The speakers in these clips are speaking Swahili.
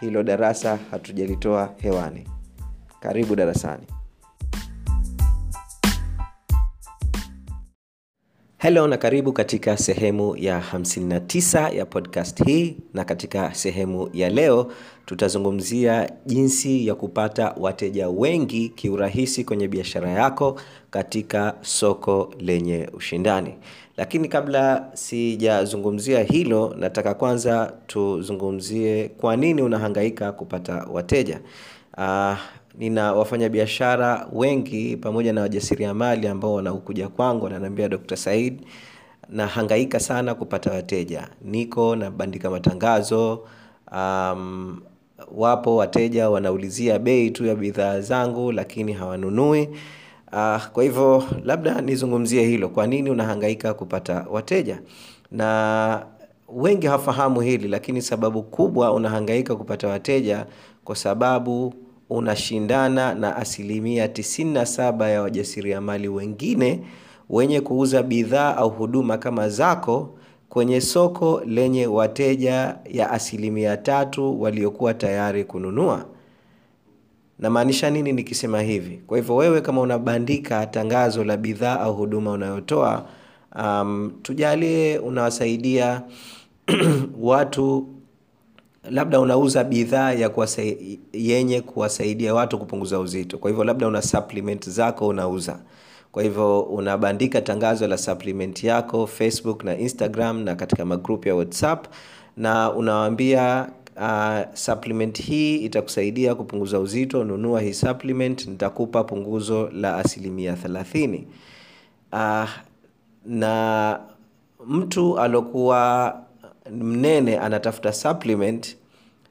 hilo darasa hatujalitoa hewani. Karibu darasani helo na karibu katika sehemu ya 59 ya podcast hii na katika sehemu ya leo tutazungumzia jinsi ya kupata wateja wengi kiurahisi kwenye biashara yako katika soko lenye ushindani. Lakini kabla sijazungumzia hilo nataka kwanza tuzungumzie kwa nini unahangaika kupata wateja uh, nina wafanyabiashara wengi pamoja na wajasiriamali ambao wanaokuja kwangu wananiambia dr said nahangaika sana kupata wateja. Niko nabandika matangazo um, wapo wateja wanaulizia bei tu ya bidhaa zangu lakini hawanunui. Uh, kwa hivyo labda nizungumzie hilo. Kwa nini unahangaika kupata wateja? Na wengi hawafahamu hili lakini sababu kubwa unahangaika kupata wateja kwa sababu unashindana na asilimia 97 ya wajasiriamali wengine wenye kuuza bidhaa au huduma kama zako kwenye soko lenye wateja ya asilimia tatu waliokuwa tayari kununua. Namaanisha nini nikisema hivi? Kwa hivyo wewe kama unabandika tangazo la bidhaa au huduma unayotoa um, tujalie unawasaidia watu labda unauza bidhaa ya kuwasa, yenye kuwasaidia watu kupunguza uzito. Kwa hivyo labda una supplement zako unauza. Kwa hivyo unabandika tangazo la supplement yako facebook na instagram na katika magrupu ya whatsapp na unawambia uh, supplement hii itakusaidia kupunguza uzito nunua hii supplement nitakupa punguzo la asilimia thelathini. Uh, na mtu alokuwa mnene anatafuta supplement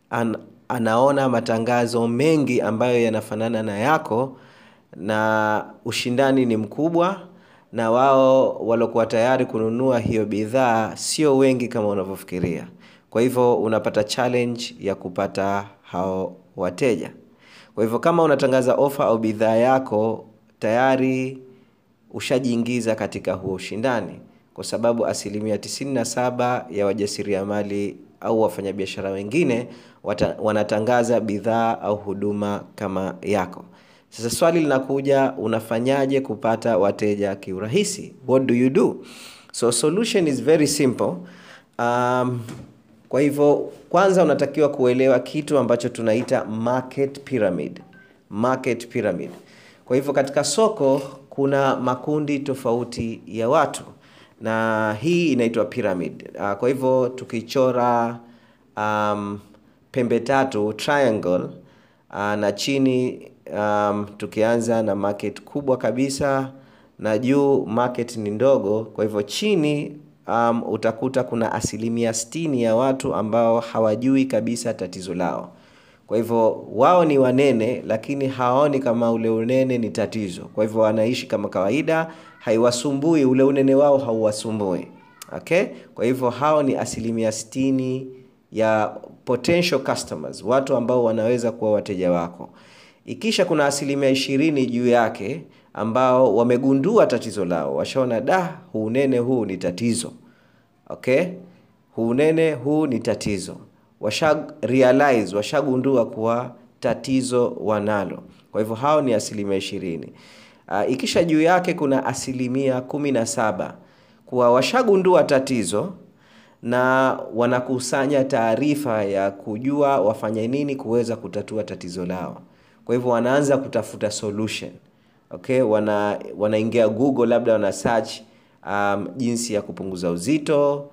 an, anaona matangazo mengi ambayo yanafanana na yako na ushindani ni mkubwa na wao waliokuwa tayari kununua hiyo bidhaa sio wengi kama unavyofikiria. Kwa hivyo unapata challenge ya kupata hao wateja. Kwa hivyo kama unatangaza ofa au bidhaa yako tayari ushajiingiza katika huo ushindani. Kwa sababu asilimia 97 ya wajasiriamali au wafanyabiashara wengine wata, wanatangaza bidhaa au huduma kama yako. Sasa swali linakuja unafanyaje kupata wateja kiurahisi? What do you do? So solution is very simple. Um, kwa hivyo kwanza unatakiwa kuelewa kitu ambacho tunaita market pyramid. Market pyramid. Kwa hivyo katika soko kuna makundi tofauti ya watu na hii inaitwa pyramid. Uh, kwa hivyo tukichora um, pembe tatu triangle uh, na chini um, tukianza na market kubwa kabisa na juu market ni ndogo kwa hivyo chini um, utakuta kuna asilimia stini ya watu ambao hawajui kabisa tatizo lao kwa hivyo wao ni wanene lakini hawaoni kama ule unene ni tatizo. Kwa hivyo wanaishi kama kawaida haiwasumbui ule unene wao hauwasumbui. Okay? Kwa hivyo hao ni asilimia stini ya potential customers watu ambao wanaweza kuwa wateja wako. Ikisha kuna asilimia ishirini juu yake ambao wamegundua tatizo lao washaona da huunene huu ni tatizo. Okay? Huunene huu ni tatizo washa realize washagundua kuwa tatizo wanalo. Kwa hivyo hao ni asilimia ishirini. Uh, ikisha juu yake kuna asilimia kumi na saba kuwa washagundua tatizo na wanakusanya taarifa ya kujua wafanye nini kuweza kutatua tatizo lao. Kwa hivyo wanaanza kutafuta solution. Okay wana wanaingia google labda wana search um, jinsi ya kupunguza uzito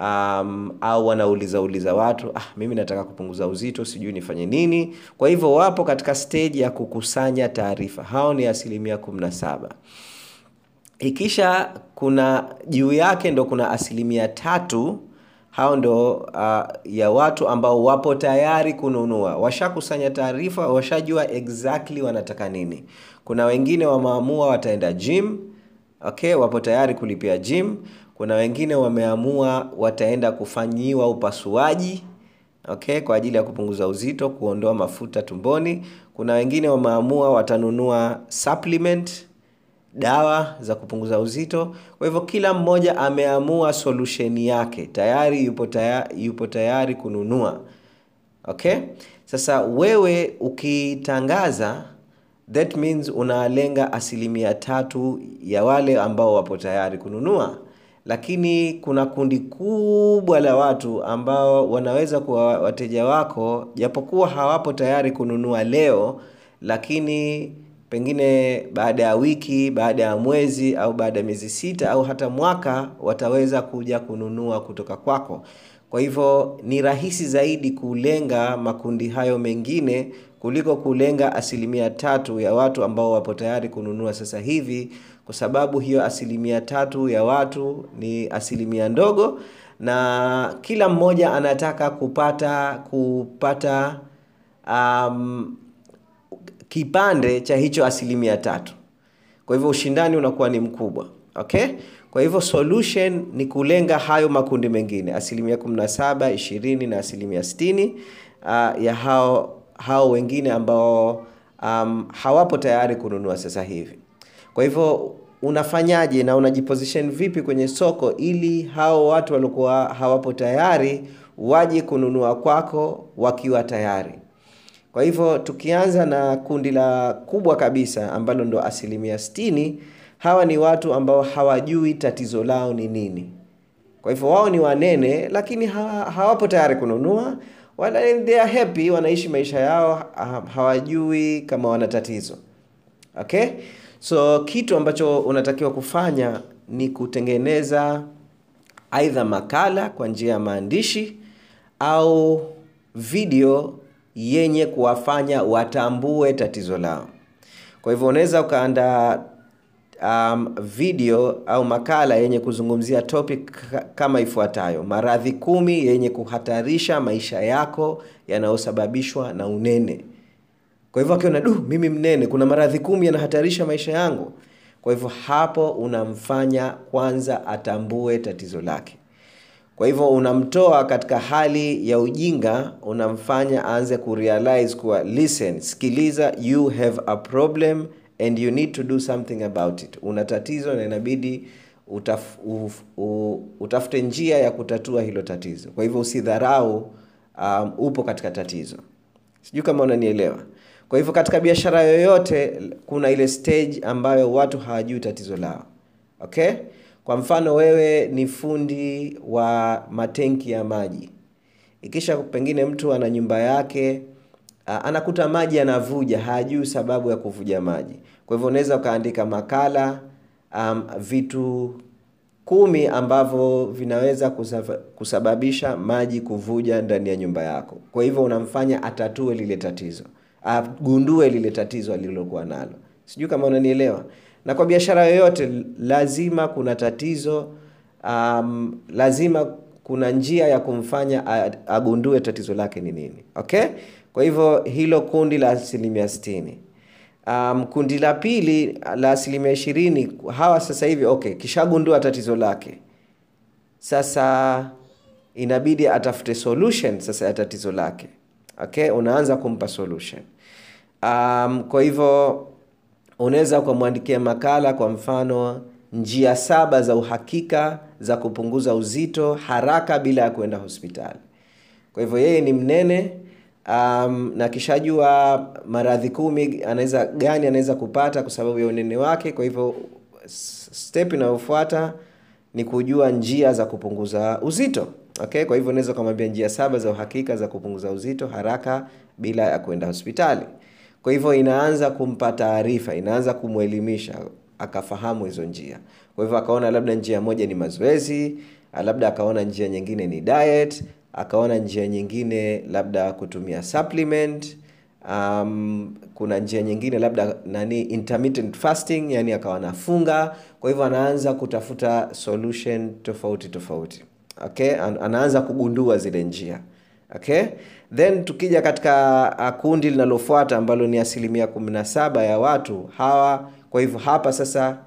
um, au wanauliza uliza watu ah, mimi nataka kupunguza uzito sijui nifanye nini. Kwa hivyo wapo katika stage ya kukusanya taarifa. Hao ni asilimia 17 ikisha kuna juu yake ndo kuna asilimia tatu hao ndo uh, ya watu ambao wapo tayari kununua. Washakusanya taarifa washajua exactly wanataka nini. Kuna wengine wameamua wataenda gym okay wapo tayari kulipia gym kuna wengine wameamua wataenda kufanyiwa upasuaji okay kwa ajili ya kupunguza uzito kuondoa mafuta tumboni. Kuna wengine wameamua watanunua supplement dawa za kupunguza uzito. Kwa hivyo kila mmoja ameamua solution yake. Tayari yupo tayari, yupo tayari kununua okay? Sasa wewe ukitangaza that means unalenga asilimia tatu ya wale ambao wapo tayari kununua lakini kuna kundi kubwa la watu ambao wanaweza kuwa wateja wako japokuwa hawapo tayari kununua leo lakini pengine baada ya wiki baada ya mwezi au baada ya miezi sita au hata mwaka wataweza kuja kununua kutoka kwako kwa hivyo ni rahisi zaidi kulenga makundi hayo mengine kuliko kulenga asilimia tatu ya watu ambao wapo tayari kununua sasa hivi kwa sababu hiyo asilimia tatu ya watu ni asilimia ndogo na kila mmoja anataka kupata kupata um, kipande cha hicho asilimia tatu. Kwa hivyo ushindani unakuwa ni mkubwa okay kwa hivyo solution ni kulenga hayo makundi mengine asilimia 17 20 na asilimia 60 uh, ya hao hao wengine ambao um, hawapo tayari kununua sasa hivi. Kwa hivyo unafanyaje na unajiposition vipi kwenye soko ili hao watu waliokuwa hawapo tayari waje kununua kwako wakiwa tayari? Kwa hivyo tukianza na kundi la kubwa kabisa ambalo ndo asilimia 60 hawa ni watu ambao hawajui tatizo lao ni nini. Kwa hivyo wao ni wanene lakini ha, hawapo tayari kununua. Wala they are happy wanaishi maisha yao hawajui kama wana tatizo. Okay? So kitu ambacho unatakiwa kufanya ni kutengeneza aidha makala kwa njia ya maandishi au video yenye kuwafanya watambue tatizo lao. Kwa hivyo unaweza ukaanda um, video au makala yenye kuzungumzia topic kama ifuatayo. Maradhi kumi yenye kuhatarisha maisha yako yanayosababishwa na unene. Kwa hivyo akiona du mimi mnene kuna maradhi kumi yanahatarisha maisha yangu. Kwa hivyo hapo unamfanya kwanza atambue tatizo lake. Kwa hivyo unamtoa katika hali ya ujinga unamfanya aanze kurealize kuwa listen sikiliza you have a problem and you need to do something about it. Una tatizo na inabidi utaf, uf, u, utafute njia ya kutatua hilo tatizo. Kwa hivyo usidharau um, upo katika tatizo. Sijui kama unanielewa. Kwa hivyo katika biashara yoyote kuna ile stage ambayo watu hawajui tatizo lao. Okay? Kwa mfano wewe ni fundi wa matenki ya maji. Ikisha pengine mtu ana nyumba yake anakuta maji yanavuja hajui sababu ya kuvuja maji. Kwa hivyo unaweza ukaandika makala um, vitu kumi ambavyo vinaweza kusababisha maji kuvuja ndani ya nyumba yako. Kwa hivyo unamfanya atatue lile tatizo. Agundue lile tatizo alilokuwa nalo. Sijui kama unanielewa. Na kwa biashara yoyote lazima kuna tatizo um, lazima kuna njia ya kumfanya agundue tatizo lake ni nini. Okay kwa hivyo hilo kundi la asilimia stini um, kundi la pili la asilimia ishirini hawa sasa hivi okay kishagundua tatizo lake. Sasa inabidi atafute solution sasa ya tatizo lake. Okay unaanza kumpa solution. Um, kwa hivyo unaweza ukamwandikia makala kwa mfano njia saba za uhakika za kupunguza uzito haraka bila ya kuenda hospitali. Kwa hivyo yeye ni mnene um, na kishajua maradhi kumi anaweza gani anaweza kupata kwa sababu ya unene wake kwa hivyo step inayofuata ni kujua njia za kupunguza uzito okay? Kwa hivyo unaweza ukamwambia njia saba za uhakika za kupunguza uzito haraka bila ya kwenda hospitali. Kwa hivyo inaanza kumpa taarifa inaanza kumwelimisha akafahamu hizo njia. Kwa hivyo akaona labda njia moja ni mazoezi labda akaona njia nyingine ni diet akaona njia nyingine labda kutumia supplement um, kuna njia nyingine labda nani intermittent fasting yani akawa nafunga kwa hivyo anaanza kutafuta solution tofauti tofauti. Okay? An- anaanza kugundua zile njia. Okay? Then tukija katika uh, kundi linalofuata ambalo ni asilimia kumi na saba ya watu hawa kwa hivyo hapa sasa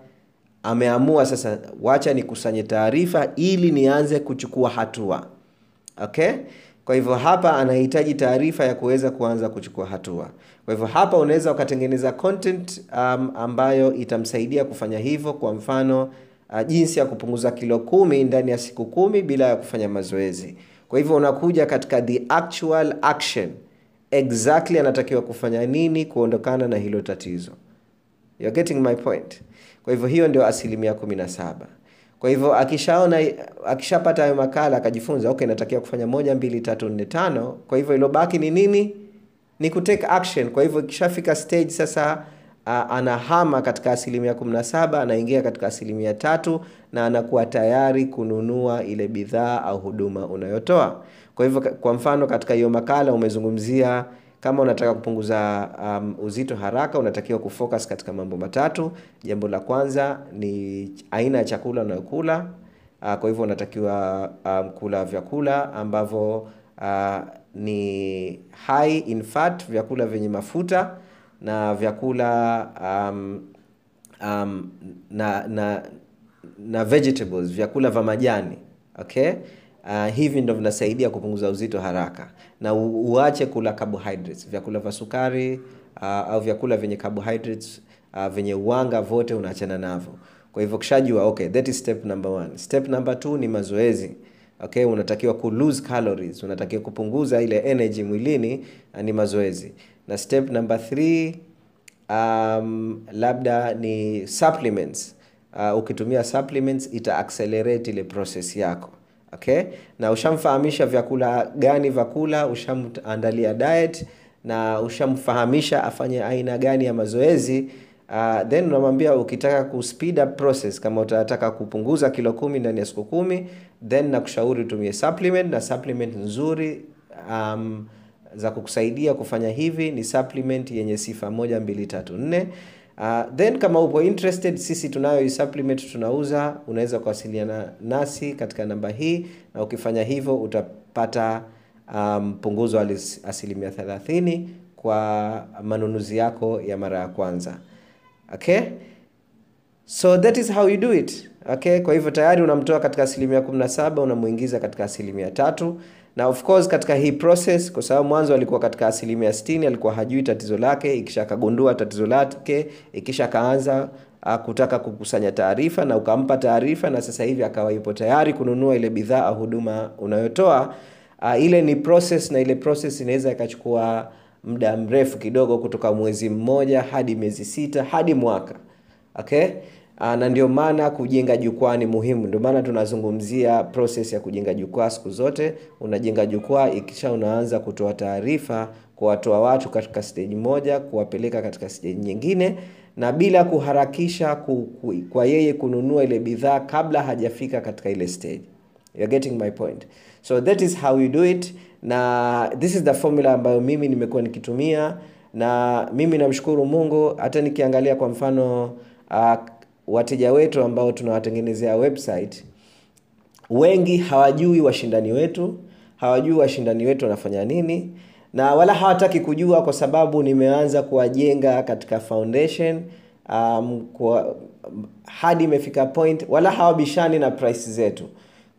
ameamua sasa wacha nikusanye taarifa ili nianze kuchukua hatua okay? Kwa hivyo hapa anahitaji taarifa ya kuweza kuanza kuchukua hatua. Kwa hivyo hapa unaweza ukatengeneza content um, ambayo itamsaidia kufanya hivyo kwa mfano uh, jinsi ya kupunguza kilo kumi ndani ya siku kumi bila ya kufanya mazoezi. Kwa hivyo unakuja katika the actual action. Exactly anatakiwa kufanya nini kuondokana na hilo tatizo. You're getting my point? Kwa hivyo hiyo ndio asilimia kumi na saba kwa hivyo akishaona akishapata hayo makala akajifunza okay natakiwa kufanya moja mbili tatu nne tano. Kwa hivyo ilobaki ni nini? Ni kutake action. Kwa hivyo ikishafika stage sasa uh, anahama katika asilimia 17 anaingia katika asilimia tatu na anakuwa tayari kununua ile bidhaa au huduma unayotoa. Kwa hivyo kwa mfano katika hiyo makala umezungumzia kama unataka kupunguza um, uzito haraka unatakiwa kufocus katika mambo matatu. Jambo la kwanza ni aina ya chakula unayokula. Uh, kwa hivyo unatakiwa um, kula vyakula ambavyo uh, ni high in fat vyakula vyenye mafuta na vyakula um, um, na, na na vegetables vyakula vya majani okay uh, hivi ndo vinasaidia kupunguza uzito haraka. Na uache kula carbohydrates vyakula vya sukari uh, au vyakula vyenye carbohydrates uh, vyenye uwanga vote unaachana navyo. Kwa hivyo kishajua okay that is step number one. Step number two ni mazoezi. Okay unatakiwa ku lose calories unatakiwa kupunguza ile energy mwilini uh, ni mazoezi. Na step number three um, labda ni supplements. Uh, ukitumia supplements ita accelerate ile process yako okay? Na ushamfahamisha vyakula gani vyakula ushamandalia diet na ushamfahamisha afanye aina gani ya mazoezi uh, then unamwambia ukitaka ku speed up process kama utataka kupunguza kilo kumi ndani ya siku kumi then nakushauri utumie supplement na supplement nzuri um, za kukusaidia kufanya hivi ni supplement yenye sifa moja mbili tatu nne Uh, then kama upo interested sisi tunayo supplement tunauza unaweza kuwasiliana nasi katika namba hii na ukifanya hivyo utapata um, punguzo asilimia 30 kwa manunuzi yako ya mara ya kwanza. Okay? So that is how you do it. Okay? Kwa hivyo tayari unamtoa katika asilimia 17 unamuingiza katika asilimia tatu na of course katika hii process kwa sababu mwanzo alikuwa katika asilimia 60 alikuwa hajui tatizo lake ikisha akagundua tatizo lake ikisha akaanza uh, kutaka kukusanya taarifa na ukampa taarifa na sasa hivi akawa yupo tayari kununua ile bidhaa au huduma unayotoa. Uh, ile ni process na ile process inaweza ikachukua muda mrefu kidogo kutoka mwezi mmoja hadi miezi sita hadi mwaka. Okay na ndio maana kujenga jukwaa ni muhimu. Ndio maana tunazungumzia process ya kujenga jukwaa siku zote. Unajenga jukwaa ikisha unaanza kutoa taarifa kuwatoa watu katika stage moja kuwapeleka katika stage nyingine na bila kuharakisha ku, ku, kwa yeye kununua ile bidhaa kabla hajafika katika ile stage. You're getting my point. So that is how you do it na this is the formula ambayo mimi nimekuwa nikitumia na mimi namshukuru mungu hata nikiangalia kwa mfano uh, wateja wetu ambao tunawatengenezea website wengi hawajui washindani wetu hawajui washindani wetu wanafanya nini na wala hawataki kujua kwa sababu nimeanza kuwajenga katika foundation um, kwa, hadi imefika point wala hawabishani na price zetu.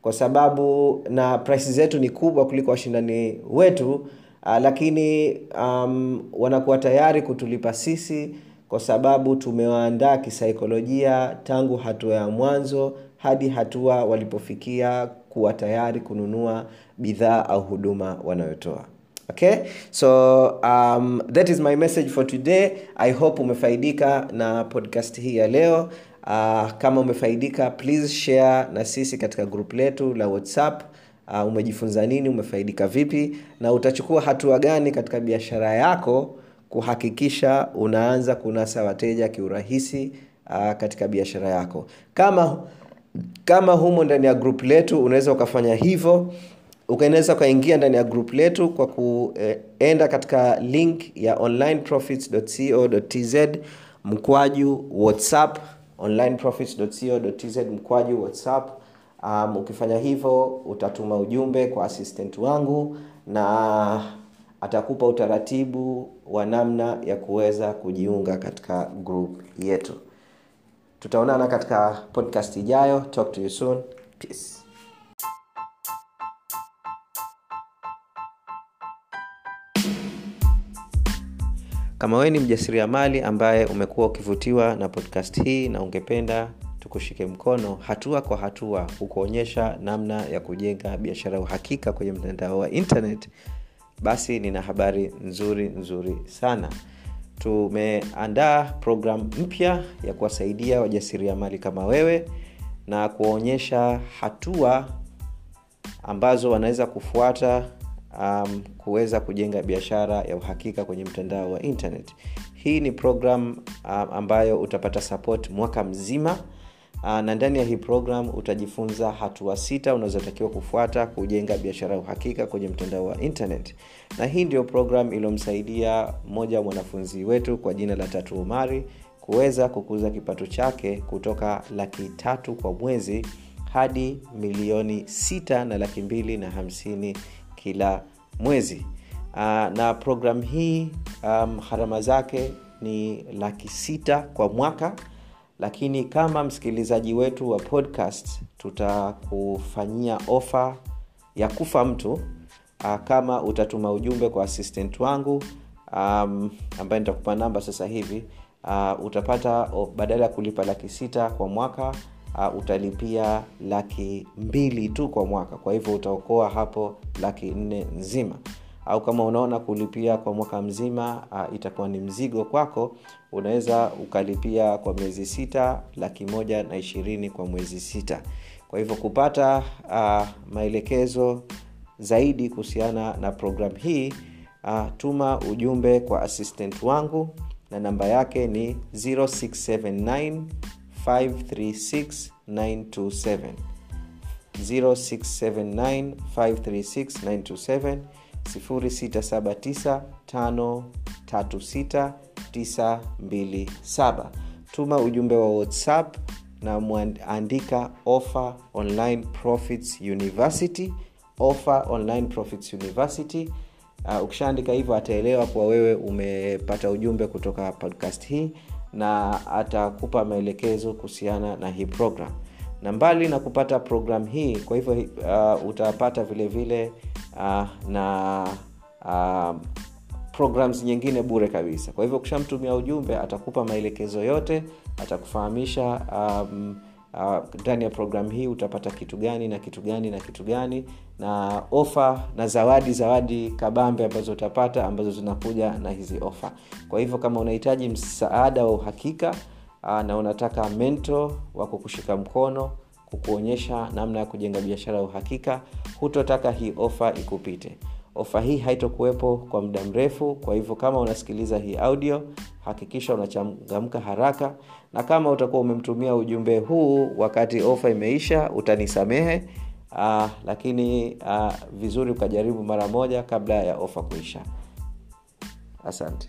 Kwa sababu na price zetu ni kubwa kuliko washindani wetu uh, lakini um, wanakuwa tayari kutulipa sisi kwa sababu tumewaandaa kisaikolojia tangu hatua ya mwanzo hadi hatua walipofikia kuwa tayari kununua bidhaa au huduma wanayotoa. Okay? So um, that is my message for today. I hope umefaidika na podcast hii ya leo. Uh, kama umefaidika please share na sisi katika group letu la whatsapp. Uh, umejifunza nini? Umefaidika vipi? Na utachukua hatua gani katika biashara yako kuhakikisha unaanza kunasa wateja kiurahisi uh, katika biashara yako. Kama kama humo ndani ya group letu unaweza ukafanya hivyo. Unaweza ukaingia ndani ya group letu kwa kuenda katika link ya onlineprofits.co.tz mkwaju whatsapp onlineprofits.co.tz mkwaju whatsapp. Um, ukifanya hivyo utatuma ujumbe kwa assistant wangu na atakupa utaratibu wa namna ya kuweza kujiunga katika group yetu. Tutaonana katika podcast ijayo. Talk to you soon. Peace. Kama wewe ni mjasiriamali ambaye umekuwa ukivutiwa na podcast hii na ungependa tukushike mkono hatua kwa hatua ukuonyesha namna ya kujenga biashara ya uhakika kwenye mtandao wa internet basi nina habari nzuri nzuri sana. Tumeandaa programu mpya ya kuwasaidia wajasiriamali kama wewe na kuwaonyesha hatua ambazo wanaweza kufuata um, kuweza kujenga biashara ya uhakika kwenye mtandao wa internet. Hii ni program um, ambayo utapata support mwaka mzima na ndani ya hii program utajifunza hatua sita unazotakiwa kufuata kujenga biashara ya uhakika kwenye mtandao wa internet. Na hii ndio program iliyomsaidia mmoja wa mwanafunzi wetu kwa jina la tatu umari kuweza kukuza kipato chake kutoka laki tatu kwa mwezi hadi milioni sita na laki mbili na hamsini kila mwezi. Uh, na program hii um, gharama zake ni laki sita kwa mwaka lakini kama msikilizaji wetu wa podcast tutakufanyia ofa ya kufa mtu uh, kama utatuma ujumbe kwa assistant wangu um, ambaye nitakupa namba sasa hivi uh, utapata oh, badala ya kulipa laki sita kwa mwaka uh, utalipia laki mbili tu kwa mwaka. Kwa hivyo utaokoa hapo laki nne nzima au kama unaona kulipia kwa mwaka mzima uh, itakuwa ni mzigo kwako unaweza ukalipia kwa miezi sita laki moja na ishirini kwa mwezi sita. Kwa hivyo kupata uh, maelekezo zaidi kuhusiana na program hii uh, tuma ujumbe kwa assistant wangu na namba yake ni 0679 536 927 0679 536 0679536927 tuma ujumbe wa whatsapp na mwandika offer online profits university offer online profits university. Uh, ukishaandika hivyo ataelewa kuwa wewe umepata ujumbe kutoka podcast hii na atakupa maelekezo kuhusiana na hii program. Na mbali na kupata program hii kwa hivyo uh, utapata vile vile uh, na uh, programs nyingine bure kabisa. Kwa hivyo ukishamtumia ujumbe atakupa maelekezo yote atakufahamisha um, ndani uh, ya programu hii utapata kitu gani na kitu gani na kitu gani na ofa na zawadi zawadi kabambe ambazo utapata ambazo zinakuja na hizi ofa. Kwa hivyo kama unahitaji msaada wa uhakika uh, na unataka mento wa kukushika mkono kukuonyesha namna ya kujenga biashara ya uhakika hutotaka hii ofa ikupite. Ofa hii haitokuwepo kwa muda mrefu kwa hivyo kama unasikiliza hii audio hakikisha unachangamka haraka na kama utakuwa umemtumia ujumbe huu wakati ofa imeisha utanisamehe uh, lakini uh, vizuri ukajaribu mara moja kabla ya ofa kuisha. Asante